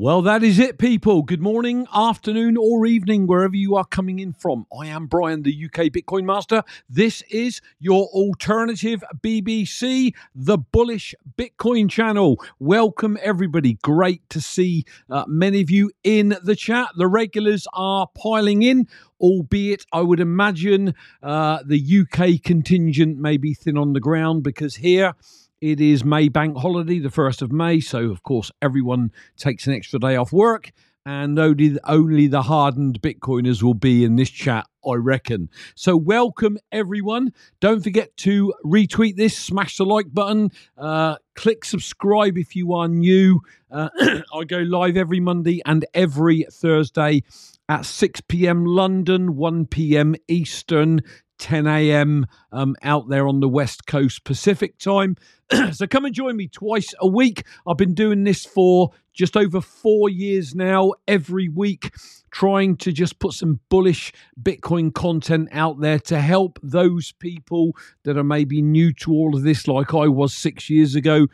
Well, that is it, people. Good morning, afternoon, or evening, wherever you are coming in from. I am Brian, the UK Bitcoin Master. This is your alternative BBC, the Bullish Bitcoin channel. Welcome, everybody. Great to see uh, many of you in the chat. The regulars are piling in albeit I would imagine uh, the UK contingent may be thin on the ground because here it is May Bank holiday, the 1st of May. So, of course, everyone takes an extra day off work. And only, only the hardened Bitcoiners will be in this chat, I reckon. So, welcome everyone. Don't forget to retweet this, smash the like button, uh, click subscribe if you are new. Uh, I go live every Monday and every Thursday at 6 p.m. London, 1 p.m. Eastern, 10 a.m. Um, out there on the West Coast Pacific time. so come and join me twice a week. I've been doing this for just over four years now, every week, trying to just put some bullish Bitcoin content out there to help those people that are maybe new to all of this, like I was six years ago,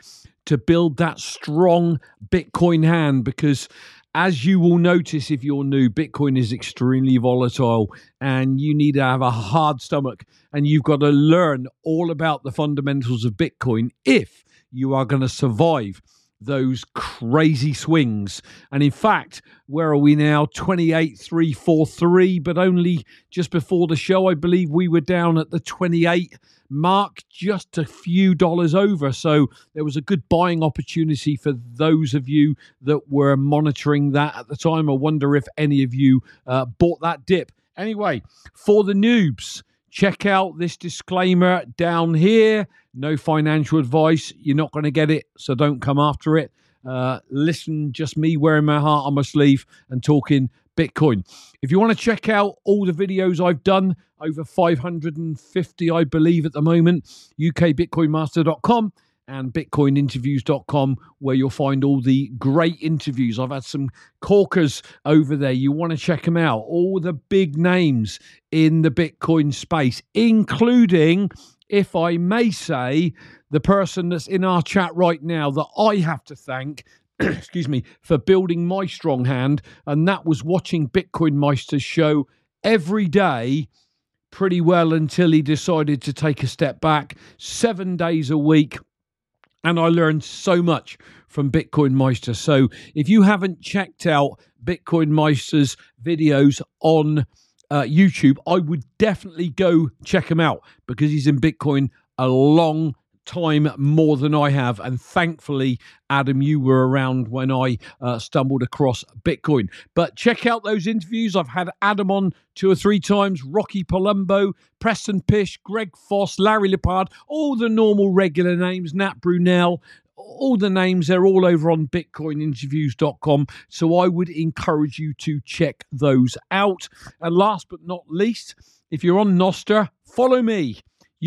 to build that strong Bitcoin hand because as you will notice if you're new, Bitcoin is extremely volatile and you need to have a hard stomach and you've got to learn all about the fundamentals of Bitcoin if you are going to survive those crazy swings. And in fact, where are we now? 28,343, but only just before the show, I believe we were down at the 28 mark, just a few dollars over. So there was a good buying opportunity for those of you that were monitoring that at the time. I wonder if any of you uh, bought that dip. Anyway, for the noobs, check out this disclaimer down here. No financial advice. You're not going to get it, so don't come after it. Uh, listen, just me wearing my heart on my sleeve and talking Bitcoin. If you want to check out all the videos I've done, over 550, I believe, at the moment, ukbitcoinmaster.com and bitcoininterviews.com where you'll find all the great interviews. I've had some corkers over there. You want to check them out. All the big names in the Bitcoin space, including, if I may say, the person that's in our chat right now that I have to thank excuse me, for building my strong hand. And that was watching Bitcoin Meister's show every day pretty well until he decided to take a step back, seven days a week. And I learned so much from Bitcoin Meister. So if you haven't checked out Bitcoin Meister's videos on uh, YouTube, I would definitely go check him out because he's in Bitcoin a long time more than I have. And thankfully, Adam, you were around when I uh, stumbled across Bitcoin. But check out those interviews. I've had Adam on two or three times, Rocky Palumbo, Preston Pysh, Greg Foss, Larry Lepard, all the normal regular names, Nat Brunell, all the names they're all over on bitcoininterviews.com so i would encourage you to check those out and last but not least if you're on Nostr follow me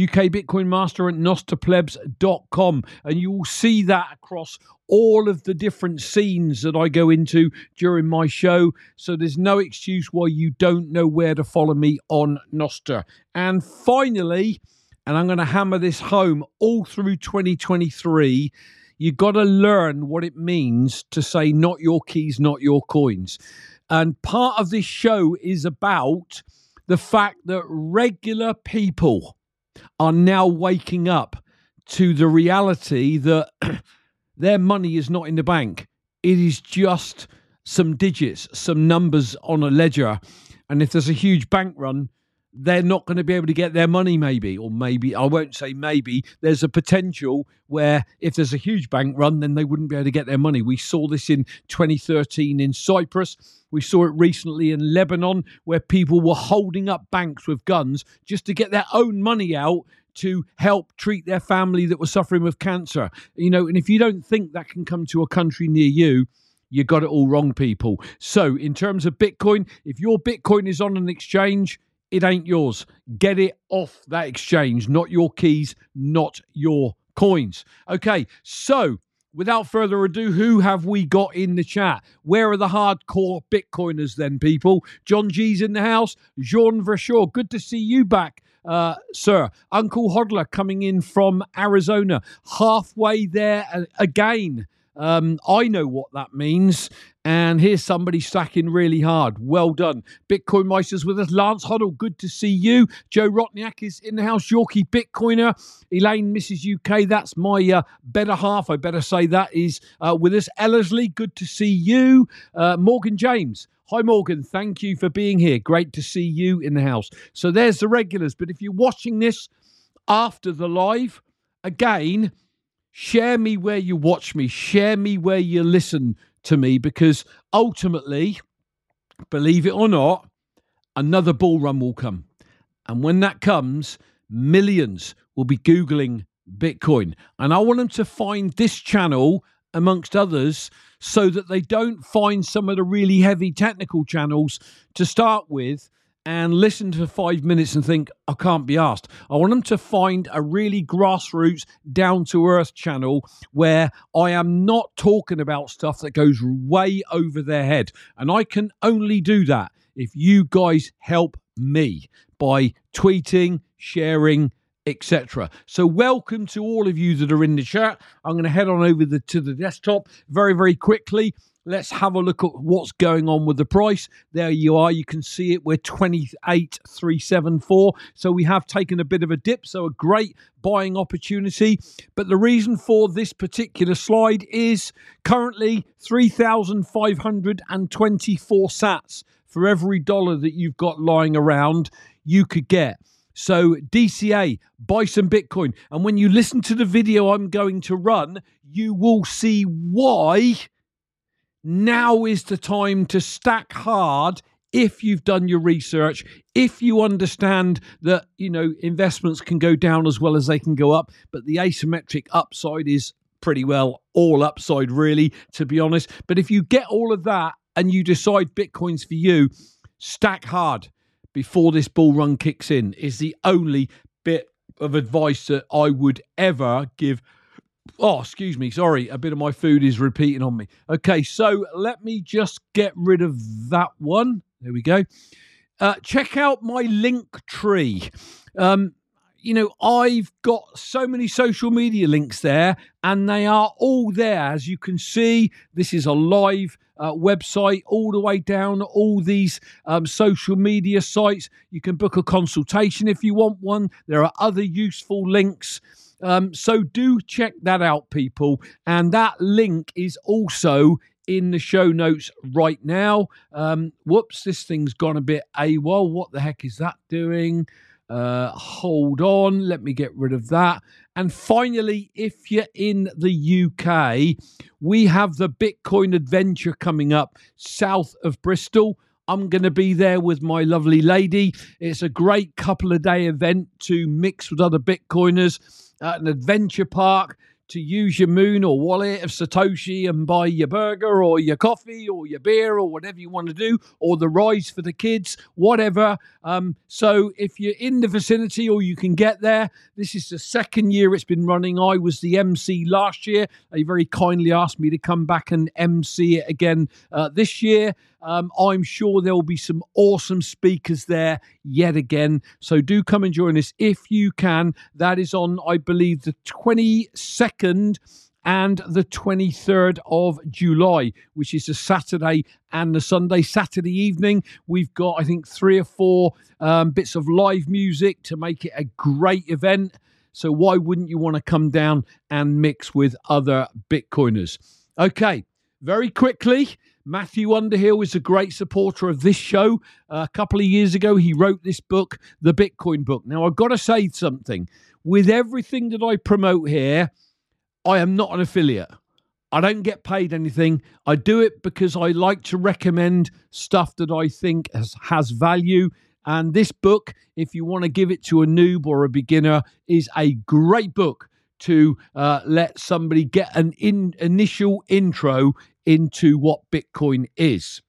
UK Bitcoin Master at nostrplebs.com. And you will see that across all of the different scenes that I go into during my show. So there's no excuse why you don't know where to follow me on Nostr. And finally, and I'm going to hammer this home all through 2023 you've got to learn what it means to say not your keys, not your coins. And part of this show is about the fact that regular people are now waking up to the reality that their money is not in the bank. It is just some digits, some numbers on a ledger. And if there's a huge bank run, they're not going to be able to get their money, maybe, or maybe, I won't say maybe, there's a potential where if there's a huge bank run, then they wouldn't be able to get their money. We saw this in 2013 in Cyprus. We saw it recently in Lebanon, where people were holding up banks with guns just to get their own money out to help treat their family that was suffering with cancer. You know, and if you don't think that can come to a country near you, you got it all wrong, people. So, in terms of Bitcoin, if your Bitcoin is on an exchange, it ain't yours. Get it off that exchange, not your keys, not your coins. Okay, so without further ado, who have we got in the chat? Where are the hardcore Bitcoiners then, people? John G's in the house. Jean Verschaw, good to see you back. Uh, sir, Uncle Hodler coming in from Arizona, halfway there again. Um, I know what that means. And here's somebody stacking really hard. Well done. Bitcoin Meister's with us. Lance Huddle, good to see you. Joe Rotniak is in the house. Yorkie Bitcoiner. Elaine, Mrs. UK, that's my uh, better half. I better say that is uh, with us. Ellerslie, good to see you. Uh, Morgan James. Hi, Morgan. Thank you for being here. Great to see you in the house. So there's the regulars. But if you're watching this after the live, again, share me where you watch me, share me where you listen to me because ultimately, believe it or not, another bull run will come. And when that comes, millions will be Googling Bitcoin. And I want them to find this channel amongst others so that they don't find some of the really heavy technical channels to start with and listen for five minutes and think, I can't be asked. I want them to find a really grassroots, down to earth channel where I am not talking about stuff that goes way over their head. And I can only do that if you guys help me by tweeting, sharing, etc. So welcome to all of you that are in the chat. I'm going to head on over the, to the desktop very, very quickly. Let's have a look at what's going on with the price. There you are. You can see it. We're 28,374. So we have taken a bit of a dip. So a great buying opportunity. But the reason for this particular slide is currently 3,524 sats for every dollar that you've got lying around you could get. So, DCA, buy some Bitcoin. And when you listen to the video I'm going to run, you will see why now is the time to stack hard if you've done your research, if you understand that, you know, investments can go down as well as they can go up, but the asymmetric upside is pretty well all upside, really, to be honest. But if you get all of that and you decide Bitcoin's for you, stack hard before this bull run kicks in is the only bit of advice that I would ever give Oh, excuse me. Sorry, a bit of my food is repeating on me. Okay, so let me just get rid of that one. There we go. Uh, check out my link tree. Um, you know, I've got so many social media links there, and they are all there. As you can see, this is a live uh, website all the way down all these um, social media sites. You can book a consultation if you want one. There are other useful links. Um, so do check that out, people. And that link is also in the show notes right now. Um, whoops, this thing's gone a bit AWOL. What the heck is that doing? Uh, hold on, let me get rid of that. And finally, if you're in the UK, we have the Bitcoin adventure coming up south of Bristol. I'm going to be there with my lovely lady. It's a great couple of day event to mix with other Bitcoiners at an adventure park to use your moon or wallet of Satoshi and buy your burger or your coffee or your beer or whatever you want to do, or the rides for the kids, whatever. Um, so if you're in the vicinity or you can get there, this is the second year it's been running. I was the MC last year. They very kindly asked me to come back and MC it again uh, this year. Um, I'm sure there will be some awesome speakers there yet again. So do come and join us if you can. That is on, I believe, the 22nd and the 23rd of July, which is the Saturday and the Sunday. Saturday evening, we've got, I think, three or four um, bits of live music to make it a great event. So, why wouldn't you want to come down and mix with other Bitcoiners? Okay, very quickly, Matthew Underhill is a great supporter of this show. Uh, a couple of years ago, he wrote this book, The Bitcoin Book. Now, I've got to say something. With everything that I promote here, I am not an affiliate. I don't get paid anything. I do it because I like to recommend stuff that I think has, has value. And this book, if you want to give it to a noob or a beginner, is a great book to uh, let somebody get an in, initial intro into what Bitcoin is.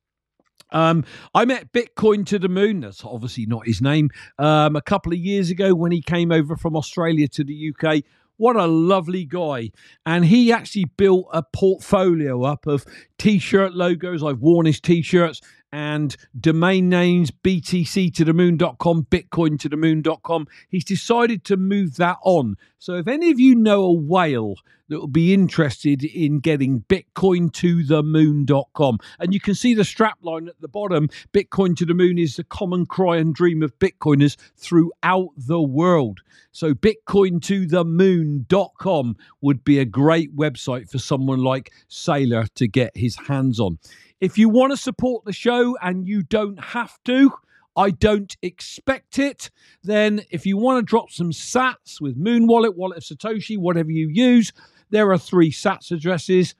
Um, I met Bitcoin to the Moon. That's obviously not his name. Um, a couple of years ago when he came over from Australia to the UK. What a lovely guy. And he actually built a portfolio up of t shirt logos. I've worn his t shirts and domain names btc to the moon.com, bitcoin to the moon.com. He's decided to move that on. So if any of you know a whale that will be interested in getting bitcoin to the moon.com, and you can see the strap line at the bottom, Bitcoin to the moon is the common cry and dream of Bitcoiners throughout the world. So bitcoin to the moon.com would be a great website for someone like Saylor to get his hands on. If you want to support the show and you don't have to, I don't expect it. Then, if you want to drop some sats with Moon Wallet, Wallet of Satoshi, whatever you use, there are three sats addresses.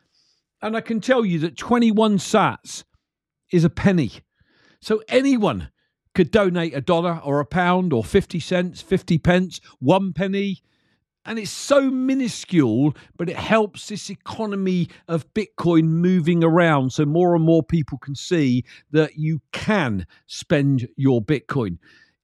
And I can tell you that 21 sats is a penny. So anyone could donate a dollar or a pound or 50 cents, 50 pence, one penny, and it's so minuscule, but it helps this economy of Bitcoin moving around so more and more people can see that you can spend your Bitcoin.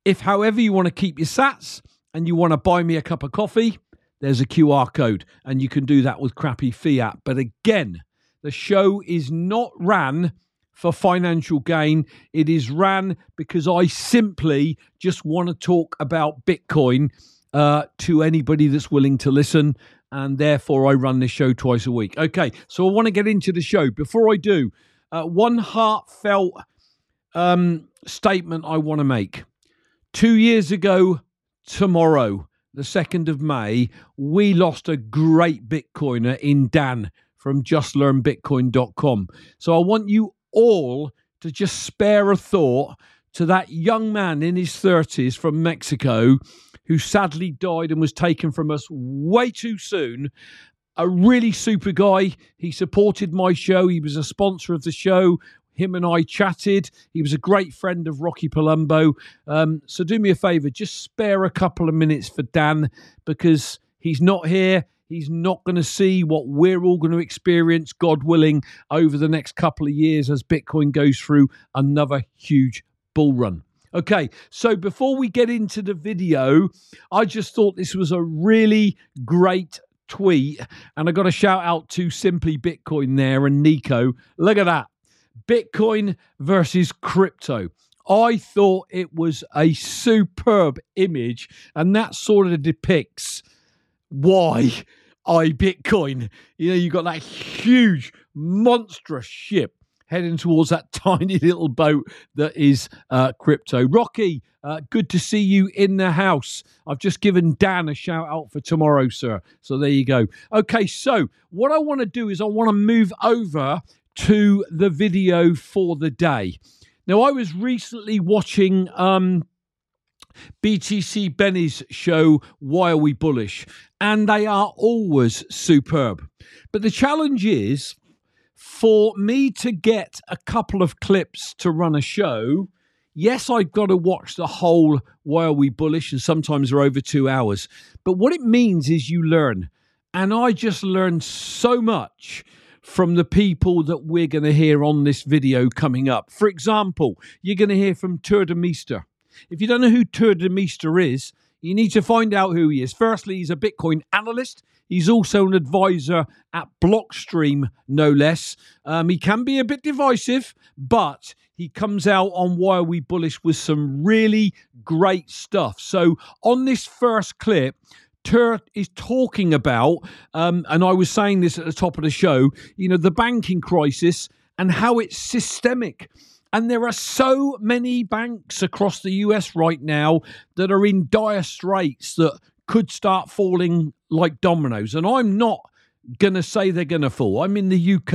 If, however, you want to keep your sats and you want to buy me a cup of coffee, there's a QR code, and you can do that with crappy fiat. But again, the show is not ran for financial gain. It is ran because I simply just want to talk about Bitcoin uh, to anybody that's willing to listen. And therefore, I run this show twice a week. Okay, so I want to get into the show. Before I do, uh, one heartfelt um, statement I want to make. Two years ago, tomorrow, the 2nd of May, we lost a great Bitcoiner in Dan from justlearnbitcoin.com. So I want you all to just spare a thought to that young man in his 30s from Mexico who sadly died and was taken from us way too soon. A really super guy. He supported my show. He was a sponsor of the show. Him and I chatted. He was a great friend of Rocky Palumbo. Um, so do me a favor, just spare a couple of minutes for Dan because he's not here. He's not going to see what we're all going to experience, God willing, over the next couple of years as Bitcoin goes through another huge bull run. Okay, so before we get into the video, I just thought this was a really great tweet. And I got a shout out to Simply Bitcoin there and Nico. Look at that Bitcoin versus crypto. I thought it was a superb image, and that sort of depicts why I Bitcoin. You know, you've got that huge, monstrous ship heading towards that tiny little boat that is uh, crypto. Rocky, uh, good to see you in the house. I've just given Dan a shout out for tomorrow, sir. So there you go. Okay, so what I want to do is I want to move over to the video for the day. Now, I was recently watching um, BTC Benny's show, Why Are We Bullish? And they are always superb. But the challenge is for me to get a couple of clips to run a show, yes, I've got to watch the whole Why Are We Bullish, and sometimes they're over two hours. But what it means is you learn. And I just learned so much from the people that we're going to hear on this video coming up. For example, you're going to hear from Tuur Demeester. If you don't know who Tuur Demeester is, you need to find out who he is. Firstly, he's a Bitcoin analyst. He's also an advisor at Blockstream, no less. Um, he can be a bit divisive, but he comes out on Why Are We Bullish with some really great stuff. So, on this first clip, Tuur is talking about, um, and I was saying this at the top of the show, you know, the banking crisis and how it's systemic. And there are so many banks across the US right now that are in dire straits that could start falling like dominoes. And I'm not going to say they're going to fall. I'm in the UK.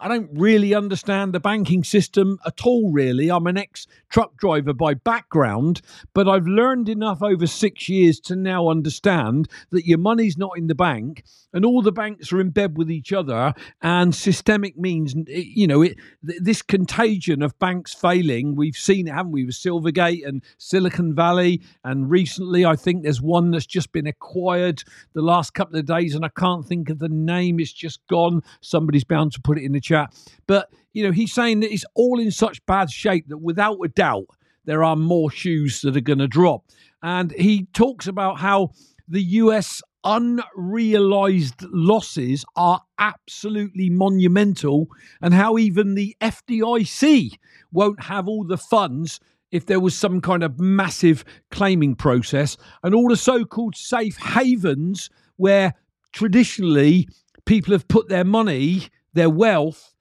I don't really understand the banking system at all, really. I'm an ex truck driver by background, but I've learned enough over six years to now understand that your money's not in the bank and all the banks are in bed with each other. And systemic means, you know, it, this contagion of banks failing, we've seen it, haven't we, with Silvergate and Silicon Valley. And recently, I think there's one that's just been acquired the last couple of days, and I can't think of the name. It's just gone. Somebody's bound to put it in the chat. But, you know, he's saying that it's all in such bad shape that without a doubt, there are more shoes that are going to drop. And he talks about how the US unrealized losses are absolutely monumental, and how even the FDIC won't have all the funds if there was some kind of massive claiming process, and all the so called safe havens where traditionally people have put their money, their wealth,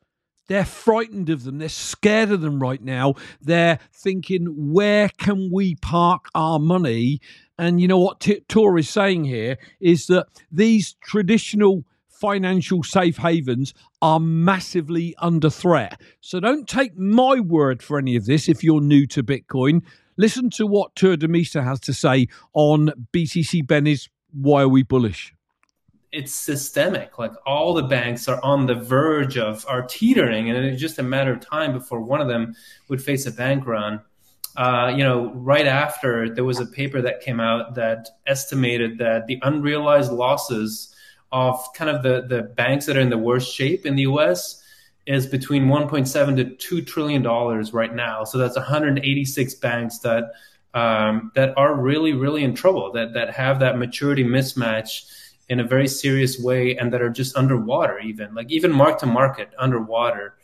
they're frightened of them. They're scared of them right now. They're thinking, where can we park our money? And you know what T- Tor is saying here is that these traditional financial safe havens are massively under threat. So don't take my word for any of this if you're new to Bitcoin. Listen to what Tuur Demeester has to say on BTC Benny's Why Are We Bullish? It's systemic. Like all the banks are on the verge of are teetering, and it's just a matter of time before one of them would face a bank run. Uh, you know, right after there was a paper that came out that estimated that the unrealized losses of kind of the the banks that are in the worst shape in the U.S. is between 1.7 to 2 trillion dollars right now. So that's 186 banks that um, that are really really in trouble that that have that maturity mismatch in a very serious way and that are just underwater even like even mark to market underwater.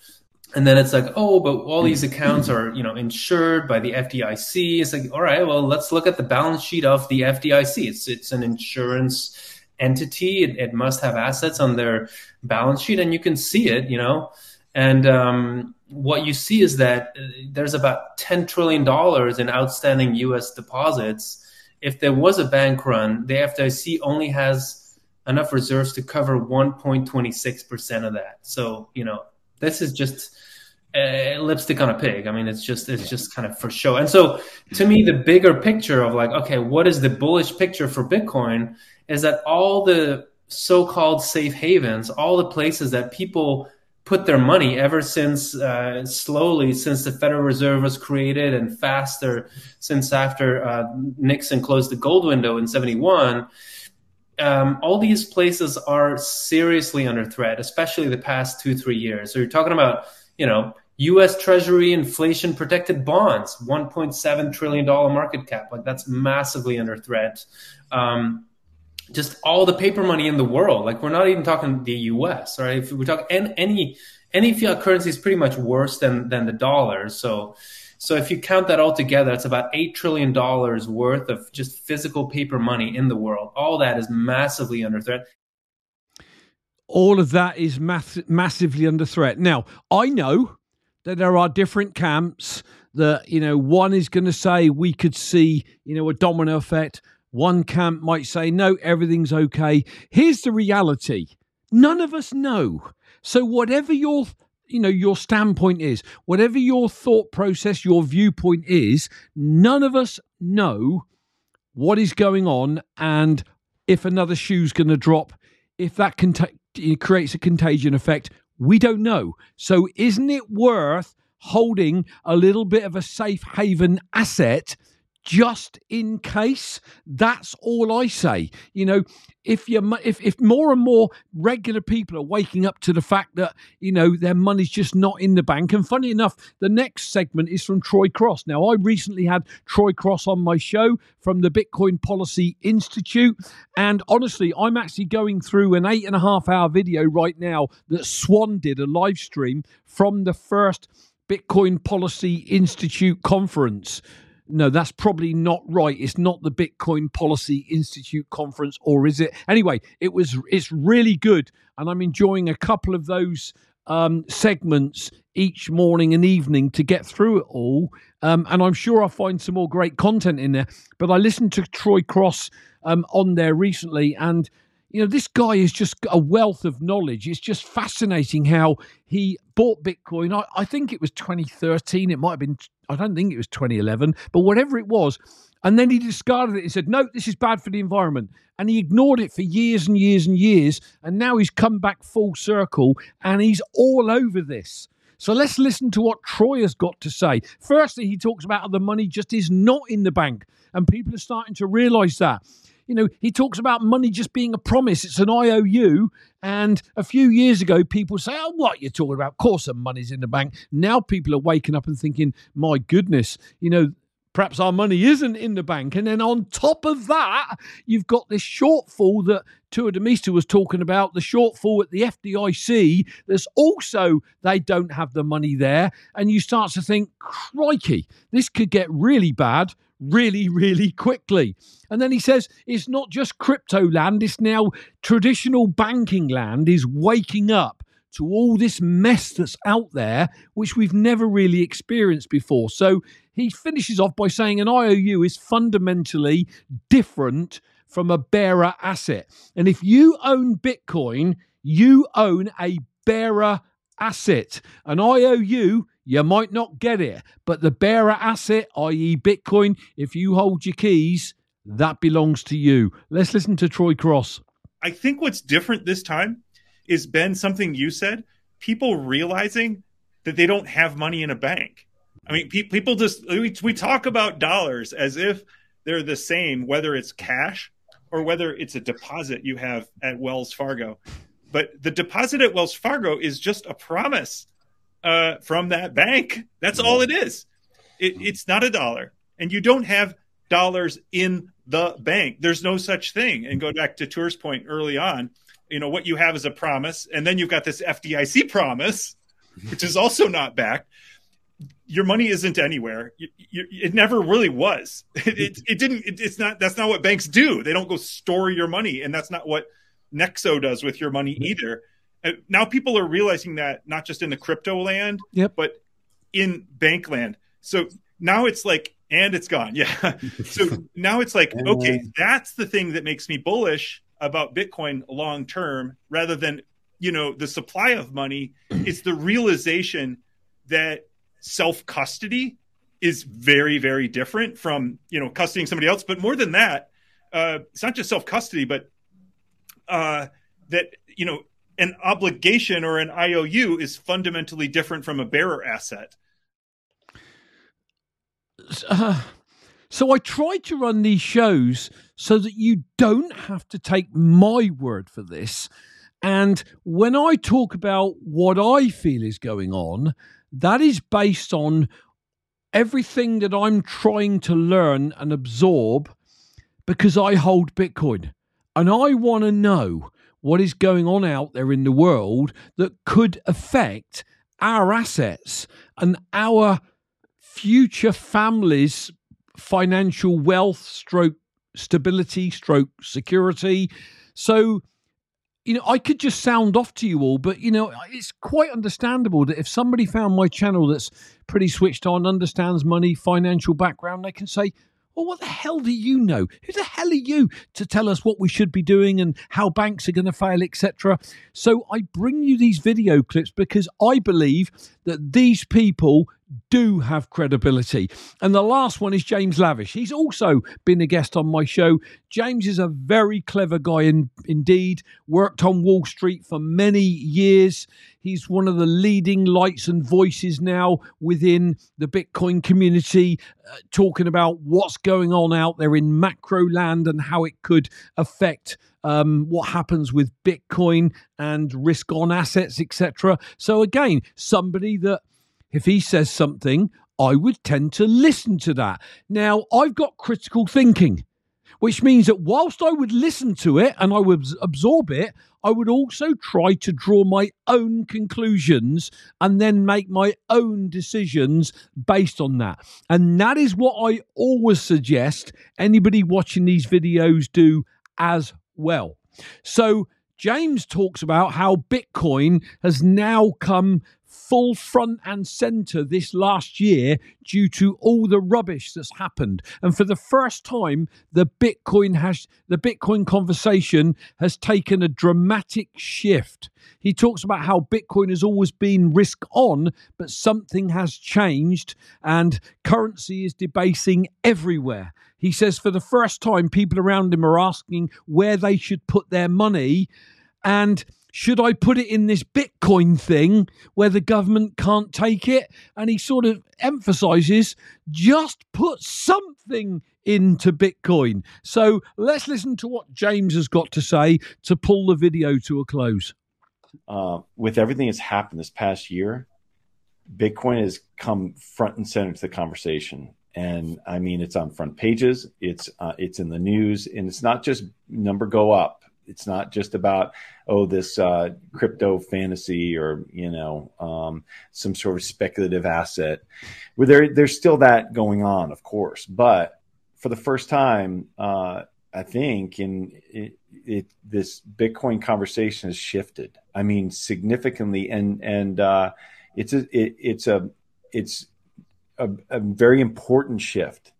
And then it's like oh but all these accounts are you know insured by the FDIC it's like all right well let's look at the balance sheet of the FDIC it's it's an insurance entity. It, it must have assets on their balance sheet and you can see it you know? And um, what you see is that uh, there's about 10 trillion dollars in outstanding US deposits. If there was a bank run the FDIC only has enough reserves to cover 1.26% of that. So, you know, this is just uh, lipstick on a pig. I mean, it's just it's just kind of for show. And so, to me, the bigger picture of like, okay, what is the bullish picture for Bitcoin? Is that all the so-called safe havens, all the places that people put their money ever since uh, slowly since the Federal Reserve was created and faster since after uh, Nixon closed the gold window in 71 um, all these places are seriously under threat, especially the past two, three years. So you're talking about, you know, U.S. Treasury inflation protected bonds, 1.7 trillion dollar market cap, like that's massively under threat. Um, just all the paper money in the world, like we're not even talking the U.S. Right? If we talk any any fiat currency is pretty much worse than than the dollar. So so if you count that all together, it's about $8 trillion worth of just physical paper money in the world. All that is massively under threat. All of that is mass- massively under threat. Now, I know that there are different camps that, you know, one is going to say we could see, you know, a domino effect. One camp might say, no, everything's okay. Here's the reality none of us know. So, whatever your you know your standpoint is. Whatever your thought process your viewpoint is none of us know what is going on and if another shoe's going to drop if that cont- creates a contagion effect. We don't know. So isn't it worth holding a little bit of a safe haven asset just in case. That's all I say. You know, if you if if more and more regular people are waking up to the fact that you know their money's just not in the bank, and funny enough, the next segment is from Troy Cross. Now, I recently had Troy Cross on my show from the Bitcoin Policy Institute, and honestly, I'm actually going through an eight and a half hour video right now that Swan did a live stream from the first Bitcoin Policy Institute conference no, that's probably not right. It's not the Bitcoin Policy Institute conference, or is it? Anyway, it was. It's really good, and I'm enjoying a couple of those um, segments each morning and evening to get through it all. Um, and I'm sure I'll find some more great content in there. But I listened to Troy Cross um, on there recently, and you know, this guy is just a wealth of knowledge. It's just fascinating how he bought Bitcoin. I, I think it was 2013. It might have been I don't think it was 2011, but whatever it was. And then he discarded it He said, no, this is bad for the environment. And he ignored it for years and years and years. And now he's come back full circle and he's all over this. So let's listen to what Troy has got to say. Firstly, he talks about how the money just is not in the bank. And people are starting to realize that you know, he talks about money just being a promise. It's an IOU. And a few years ago, people say, oh, what you're talking about? Of course, some money's in the bank. Now people are waking up and thinking, my goodness, you know, perhaps our money isn't in the bank. And then on top of that, you've got this shortfall that Tuur Demeester was talking about, the shortfall at the FDIC. There's also, they don't have the money there. And you start to think, crikey, this could get really bad really, really quickly. And then he says it's not just crypto land, it's now traditional banking land is waking up to all this mess that's out there, which we've never really experienced before. So he finishes off by saying an IOU is fundamentally different from a bearer asset. And if you own Bitcoin, you own a bearer asset. An IOU, you might not get it, but the bearer asset, i.e., Bitcoin, if you hold your keys, that belongs to you. Let's listen to Troy Cross. I think what's different this time is Ben something you said, people realizing that they don't have money in a bank. I mean, pe- people just we, we talk about dollars as if they're the same, whether it's cash or whether it's a deposit you have at Wells Fargo. But the deposit at Wells Fargo is just a promise uh, from that bank. That's all it is. It, mm-hmm. it's not a dollar, and you don't have dollars in the bank. There's no such thing. And go back to Tuur's point early on you know what you have is a promise and then you've got this fdic promise mm-hmm. which is also not backed. Your money isn't anywhere. You, you, it never really was. It, it, it didn't it, it's not that's not what banks do. They don't go store your money and that's not what nexo does with your money mm-hmm. either. and now people are realizing that not just in the crypto land yep. but in bank land so now it's like and it's gone yeah so now it's like okay that's the thing that makes me bullish about Bitcoin long term rather than you know the supply of money. It's the realization that self custody is very very different from you know custodying somebody else. But more than that, uh, it's not just self custody, but uh, that you know an obligation or an IOU is fundamentally different from a bearer asset. Uh, so I try to run these shows so that you don't have to take my word for this. And when I talk about what I feel is going on, that is based on everything that I'm trying to learn and absorb because I hold Bitcoin. And I want to know what is going on out there in the world that could affect our assets and our future families' financial wealth, stroke stability, stroke security. So, you know, I could just sound off to you all, but you know, it's quite understandable that if somebody found my channel that's pretty switched on, understands money, financial background, they can say, well, what the hell do you know? Who the hell are you to tell us what we should be doing and how banks are going to fail, etc.? So I bring you these video clips because I believe that these people do have credibility. And the last one is James Lavish. He's also been a guest on my show. James is a very clever guy in, indeed, worked on Wall Street for many years. He's one of the leading lights and voices now within the Bitcoin community, uh, talking about what's going on out there in macro land and how it could affect um, what happens with Bitcoin and risk on assets, etc. So, again, somebody that if he says something, I would tend to listen to that. Now, I've got critical thinking, which means that whilst I would listen to it and I would absorb it, I would also try to draw my own conclusions and then make my own decisions based on that. And that is what I always suggest anybody watching these videos do as well. So, James talks about how Bitcoin has now come full front and center this last year due to all the rubbish that's happened. And for the first time, the Bitcoin has the Bitcoin conversation has taken a dramatic shift. He talks about how Bitcoin has always been risk on, but something has changed and currency is debasing everywhere. He says for the first time, people around him are asking where they should put their money. And should I put it in this Bitcoin thing where the government can't take it? And he sort of emphasizes just put something into Bitcoin. So let's listen to what James has got to say to pull the video to a close. Uh, with everything that's happened this past year, Bitcoin has come front and center to the conversation. and I mean it's on front pages. It's uh, it's in the news, and it's not just number go up. It's not just about oh this uh, crypto fantasy or you know um, some sort of speculative asset. Where there there's still that going on, of course, but for the first time, uh, I think in it, it, this Bitcoin conversation has shifted. I mean significantly, and and uh, it's a it, it's a it's a, a very important shift.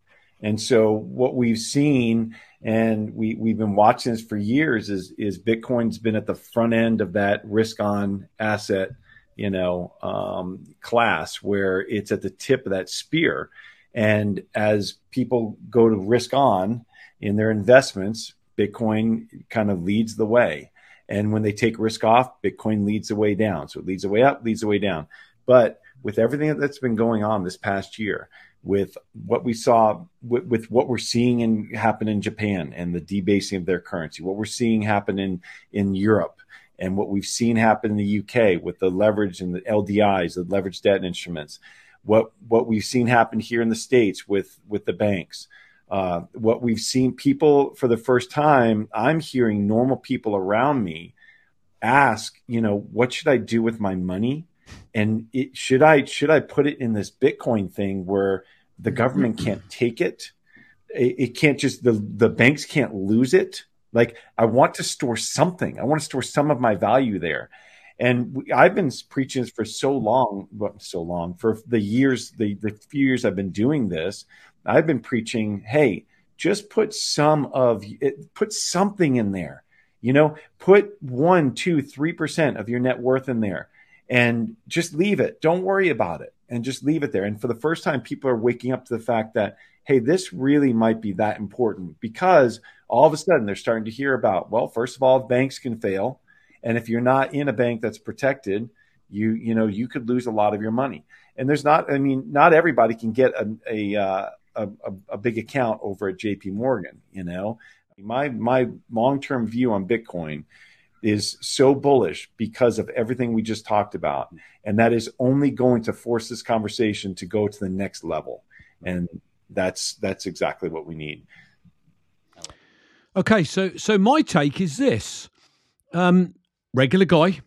And so what we've seen and we we've been watching this for years is is Bitcoin's been at the front end of that risk on asset, you know, um, class where it's at the tip of that spear. And as people go to risk on in their investments, Bitcoin kind of leads the way. And when they take risk off, Bitcoin leads the way down. So it leads the way up, leads the way down. But with everything that's been going on this past year, with what we saw, with, with, what we're seeing in, happen in Japan and the debasing of their currency, what we're seeing happen in, in Europe, and what we've seen happen in the UK with the leverage and the LDIs, the leverage debt instruments, what what we've seen happen here in the states with with the banks, uh, what we've seen people for the first time. I'm hearing normal people around me ask, you know, what should I do with my money? And it, should I should I put it in this Bitcoin thing where the government mm-hmm. can't take it? it? It can't just the the banks can't lose it. Like I want to store something. I want to store some of my value there. And we, I've been preaching this for so long, well, so long for the years, the, the few years I've been doing this. I've been preaching, hey, just put some of it, put something in there. You know, put one, two, three percent of your net worth in there and just leave it. Don't worry about it and just leave it there. And for the first time, people are waking up to the fact that, hey, this really might be that important because all of a sudden they're starting to hear about, well, first of all, banks can fail. And if you're not in a bank that's protected, you, you know, you could lose a lot of your money. And there's not, I mean, not everybody can get a, a, uh, a, a big account over at JP Morgan, you know, my, my long-term view on Bitcoin is so bullish because of everything we just talked about. And that is only going to force this conversation to go to the next level. And that's that's exactly what we need. Okay, so so my take is this. Um, regular guy,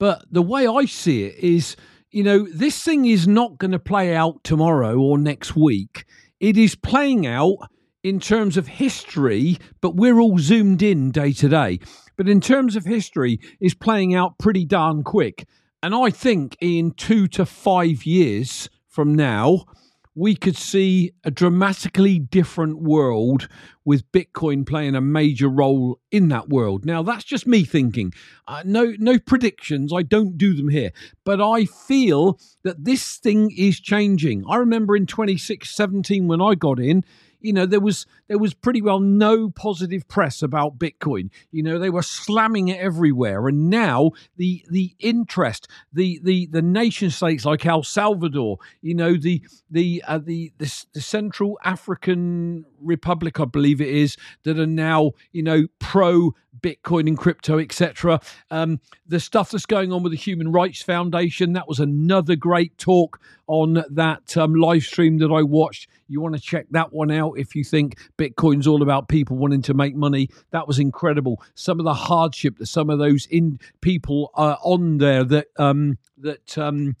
but the way I see it is, you know, this thing is not going to play out tomorrow or next week. It is playing out in terms of history, but we're all zoomed in day to day but in terms of history, is playing out pretty darn quick. And I think in two to five years from now, we could see a dramatically different world with Bitcoin playing a major role in that world. Now, that's just me thinking. Uh, no, no predictions. I don't do them here, but I feel that this thing is changing. I remember in 2017 when I got in, you know there was there was pretty well no positive press about bitcoin. You know they were slamming it everywhere. And now the the interest the the the nation states like el salvador you know the the uh, the, the the central african republic i believe it is that are now you know pro Bitcoin and crypto, etc. Um, the stuff that's going on with the Human Rights Foundation, that was another great talk on that um, live stream that I watched. You want to check that one out if you think Bitcoin's all about people wanting to make money. That was incredible. Some of the hardship that some of those in people uh, on there that um, that um,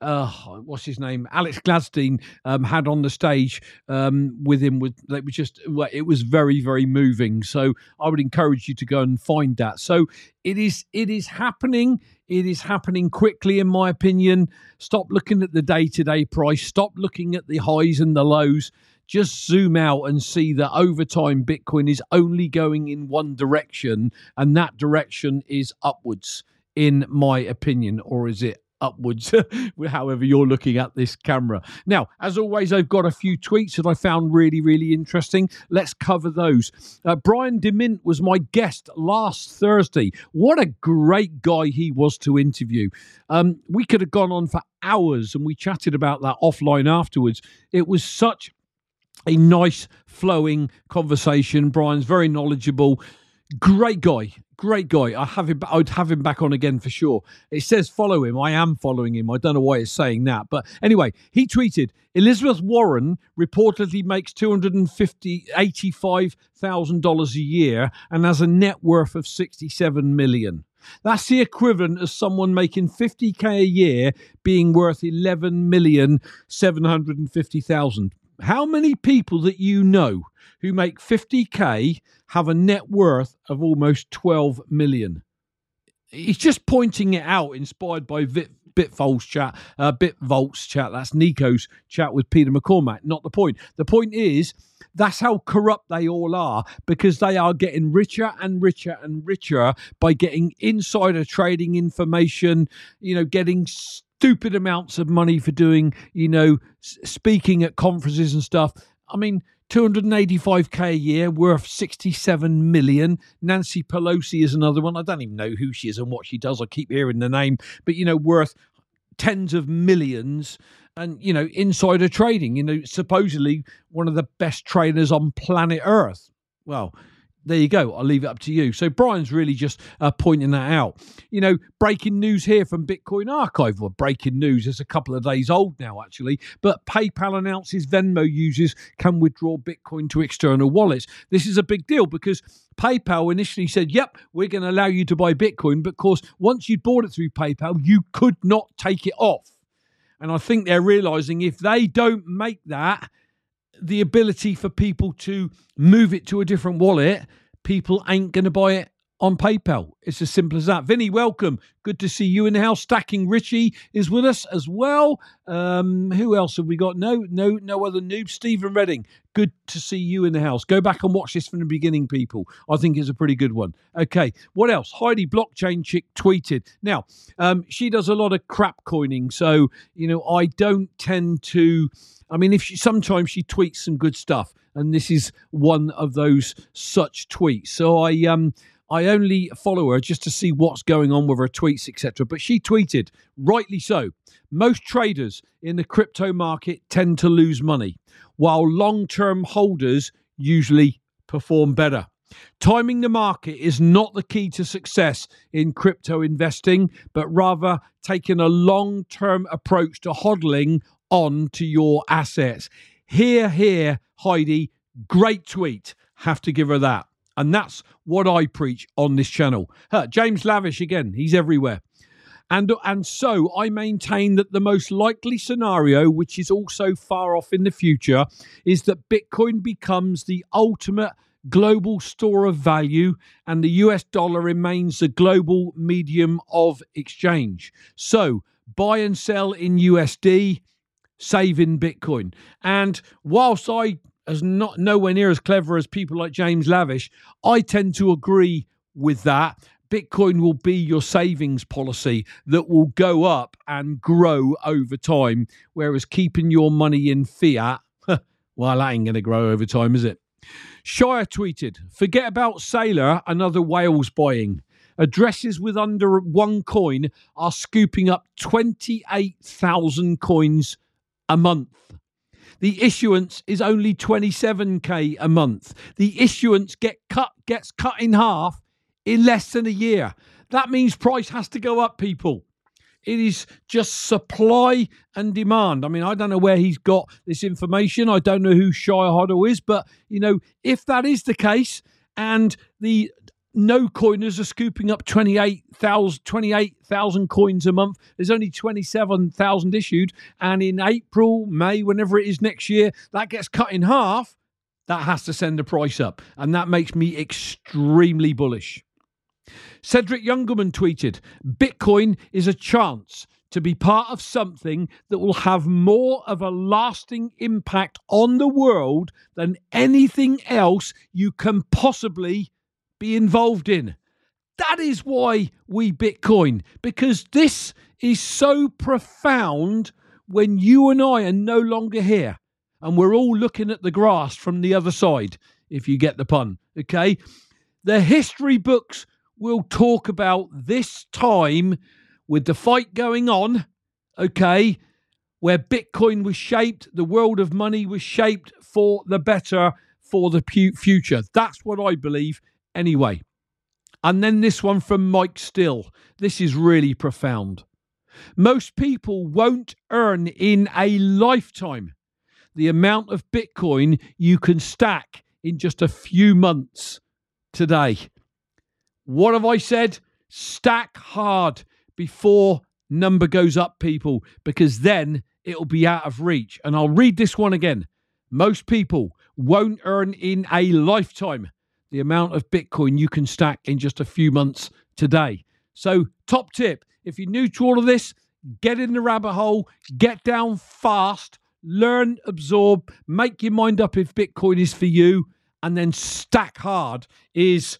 uh, what's his name, Alex Gladstein um, had on the stage um, with him. With it was just it was very very moving. So I would encourage you to go and find that. So it is it is happening. It is happening quickly, in my opinion. Stop looking at the day to day price. Stop looking at the highs and the lows. Just zoom out and see that over time, Bitcoin is only going in one direction, and that direction is upwards, in my opinion. Or is it upwards, however you're looking at this camera. Now, as always, I've got a few tweets that I found really, really interesting. Let's cover those. Uh, Brian DeMint was my guest last Thursday. What a great guy he was to interview. Um, we could have gone on for hours and we chatted about that offline afterwards. It was such a nice flowing conversation. Brian's very knowledgeable Great guy, great guy. I have him. I'd have him back on again for sure. It says follow him. I am following him. I don't know why it's saying that, but anyway, he tweeted: Elizabeth Warren reportedly makes two hundred and fifty eighty-five thousand dollars a year and has a net worth of sixty-seven million. That's the equivalent of someone making 50k a year being worth 11 million 750,000. How many people that you know who make 50k have a net worth of almost 12 million? He's just pointing it out, inspired by Vit, chat, uh, Bitvolt's chat. That's Nico's chat with Peter McCormack. Not the point. The point is that's how corrupt they all are because they are getting richer and richer and richer by getting insider trading information. You know, getting. Stupid amounts of money for doing, you know, speaking at conferences and stuff. I mean, 285k a year worth 67 million. Nancy pelosi is another one. I don't even know who she is and what she does. I keep hearing the name. But you know worth tens of millions and you know insider trading you know supposedly one of the best traders on planet earth. Well there you go. I'll leave it up to you. So Brian's really just uh, pointing that out. You know, breaking news here from Bitcoin Archive. Well, breaking news is a couple of days old now, actually. But PayPal announces Venmo users can withdraw Bitcoin to external wallets. This is a big deal because PayPal initially said, "Yep, we're going to allow you to buy Bitcoin," but of course, once you bought it through PayPal, you could not take it off. And I think they're realizing if they don't make that the ability for people to move it to a different wallet, people ain't going to buy it on PayPal. It's as simple as that. Vinny, welcome. Good to see you in the house. Stacking Richie is with us as well. Um, who else have we got? No, no, no other noob. Stephen Redding. Good to see you in the house. Go back and watch this from the beginning, people. I think it's a pretty good one. Okay, what else? Heidi Blockchain Chick tweeted. Now, um, she does a lot of crap coining, so you know I don't tend to. I mean, if she sometimes she tweets some good stuff, and this is one of those such tweets. So I um I only follow her just to see what's going on with her tweets, etc. But she tweeted, rightly so, most traders in the crypto market tend to lose money, while long term holders usually perform better. Timing the market is not the key to success in crypto investing, but rather taking a long term approach to hodling on to your assets. Here, here, Heidi, great tweet. Have to give her that. And that's what I preach on this channel. James Lavish, again, he's everywhere. And, and so I maintain that the most likely scenario, which is also far off in the future, is that Bitcoin becomes the ultimate global store of value and the US dollar remains the global medium of exchange. So buy and sell in USD, save in Bitcoin. And whilst I as not nowhere near as clever as people like James Lavish, I tend to agree with that. Bitcoin will be your savings policy that will go up and grow over time, whereas keeping your money in fiat, well, that ain't going to grow over time, is it? Shire tweeted, forget about Saylor, and other whales buying. Addresses with under one coin are scooping up 28,000 coins a month. The issuance is only 27k a month. The issuance get cut gets cut in half in less than a year. That means price has to go up, people. It is just supply and demand. I mean, I don't know where he's got this information. I don't know who Shire Hodder is, but you know, if that is the case, and the no coiners are scooping up 28,000 28, coins a month. There's only 27,000 issued. And in April, May, whenever it is next year, that gets cut in half. That has to send the price up. And that makes me extremely bullish. Cedric Youngelman tweeted Bitcoin is a chance to be part of something that will have more of a lasting impact on the world than anything else you can possibly be involved in. That is why we Bitcoin, because this is so profound when you and I are no longer here and we're all looking at the grass from the other side, if you get the pun. Okay. The history books will talk about this time with the fight going on, okay, where Bitcoin was shaped, the world of money was shaped for the better, for the future. That's what I believe anyway. And then this one from Mike Still. This is really profound. Most people won't earn in a lifetime the amount of Bitcoin you can stack in just a few months today. What have I said? Stack hard before number goes up, people, because then it'll be out of reach. And I'll read this one again. Most people won't earn in a lifetime the amount of Bitcoin you can stack in just a few months today. So, top tip if you're new to all of this, get in the rabbit hole, get down fast, learn, absorb, make your mind up if Bitcoin is for you, and then stack hard is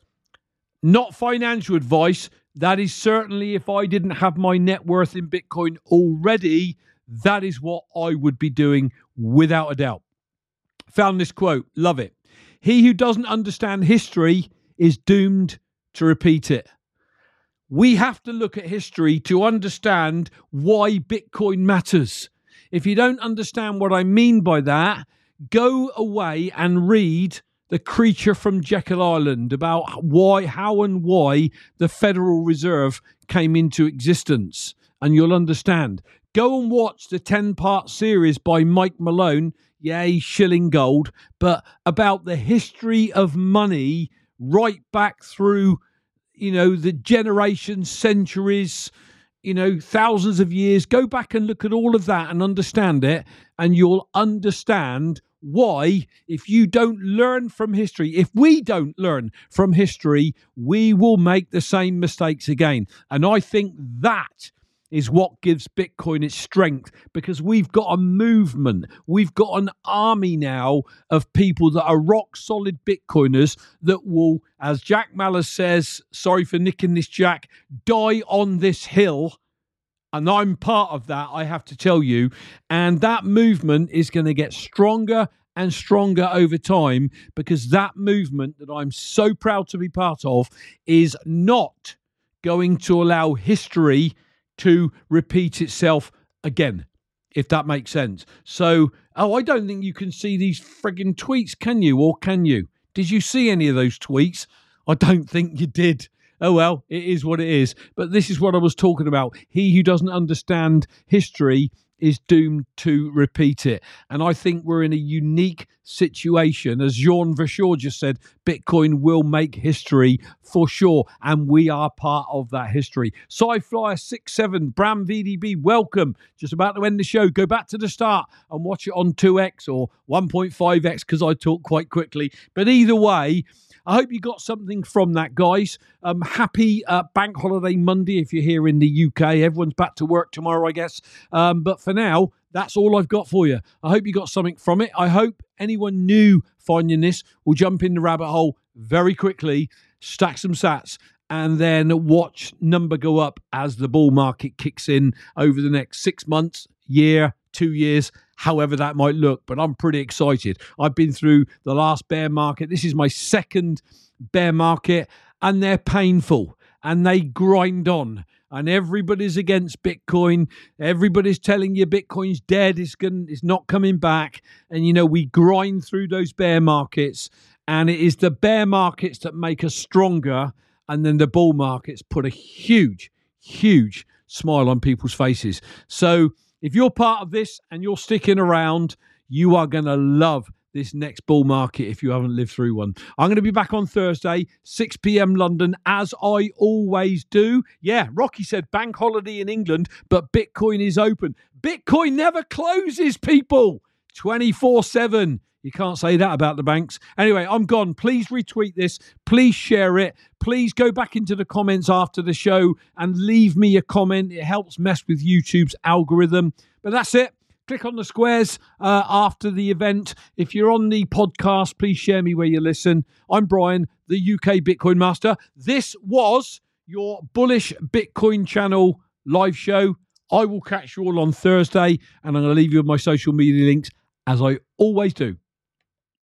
not financial advice. That is certainly if I didn't have my net worth in Bitcoin already, that is what I would be doing without a doubt. Found this quote, love it. He who doesn't understand history is doomed to repeat it. We have to look at history to understand why Bitcoin matters. If you don't understand what I mean by that, go away and read The Creature from Jekyll Island about why, how, and why the Federal Reserve came into existence, and you'll understand. Go and watch the 10 part series by Mike Maloney yay, shilling gold, but about the history of money right back through, you know, the generations, centuries, you know, thousands of years. Go back and look at all of that and understand it, and you'll understand why, if you don't learn from history, if we don't learn from history, we will make the same mistakes again. And I think that is what gives Bitcoin its strength because we've got a movement. We've got an army now of people that are rock solid Bitcoiners that will, as Jack Mallers says, sorry for nicking this, Jack, die on this hill. And I'm part of that, I have to tell you. And that movement is going to get stronger and stronger over time because that movement that I'm so proud to be part of is not going to allow history to repeat itself again, if that makes sense. So, oh, I don't think you can see these frigging tweets, can you? Or can you? Did you see any of those tweets? I don't think you did. Oh well, it is what it is. But this is what I was talking about. He who doesn't understand history is doomed to repeat it. And I think we're in a unique situation. As Jean Verschoor just said, Bitcoin will make history for sure. And we are part of that history. Sci-Flyer 67, Bram VDB, welcome. Just about to end the show. Go back to the start and watch it on 2x or 1.5x because I talk quite quickly. But either way, I hope you got something from that, guys. Um, happy uh, Bank Holiday Monday if you're here in the UK. Everyone's back to work tomorrow, I guess. Um, but for now, that's all I've got for you. I hope you got something from it. I hope anyone new finding this will jump in the rabbit hole very quickly, stack some sats, and then watch number go up as the bull market kicks in over the next six months, year, two years, however that might look. But I'm pretty excited. I've been through the last bear market. This is my second bear market, and they're painful and they grind on. And everybody's against Bitcoin. Everybody's telling you Bitcoin's dead. It's going. It's not coming back. And you know we grind through those bear markets, and it is the bear markets that make us stronger. And then the bull markets put a huge, huge smile on people's faces. So if you're part of this and you're sticking around, you are going to love this next bull market if you haven't lived through one. I'm going to be back on Thursday, 6 p.m. London, as I always do. Yeah, Rocky said bank holiday in England, but Bitcoin is open. Bitcoin never closes, people, 24 7. You can't say that about the banks. Anyway, I'm gone. Please retweet this. Please share it. Please go back into the comments after the show and leave me a comment. It helps mess with YouTube's algorithm. But that's it. Click on the squares uh, after the event. If you're on the podcast, please share me where you listen. I'm Brian, the UK Bitcoin Master. This was your bullish Bitcoin channel live show. I will catch you all on Thursday, and I'm going to leave you with my social media links as I always do.